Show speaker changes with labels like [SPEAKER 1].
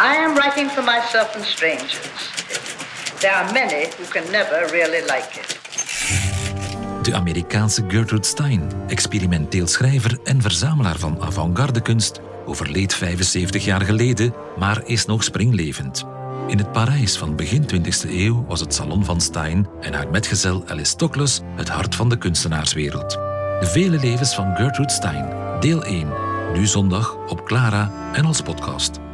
[SPEAKER 1] I am writing for myself and strangers. There are many who can never really like it.
[SPEAKER 2] De Amerikaanse Gertrude Stein, experimenteel schrijver en verzamelaar van avant-garde kunst, overleed 75 jaar geleden, maar is nog springlevend. In het Parijs van begin 20e eeuw was het salon van Stein en haar metgezel Alice Toklas het hart van de kunstenaarswereld. De vele levens van Gertrude Stein, deel 1, nu zondag op Clara en als podcast.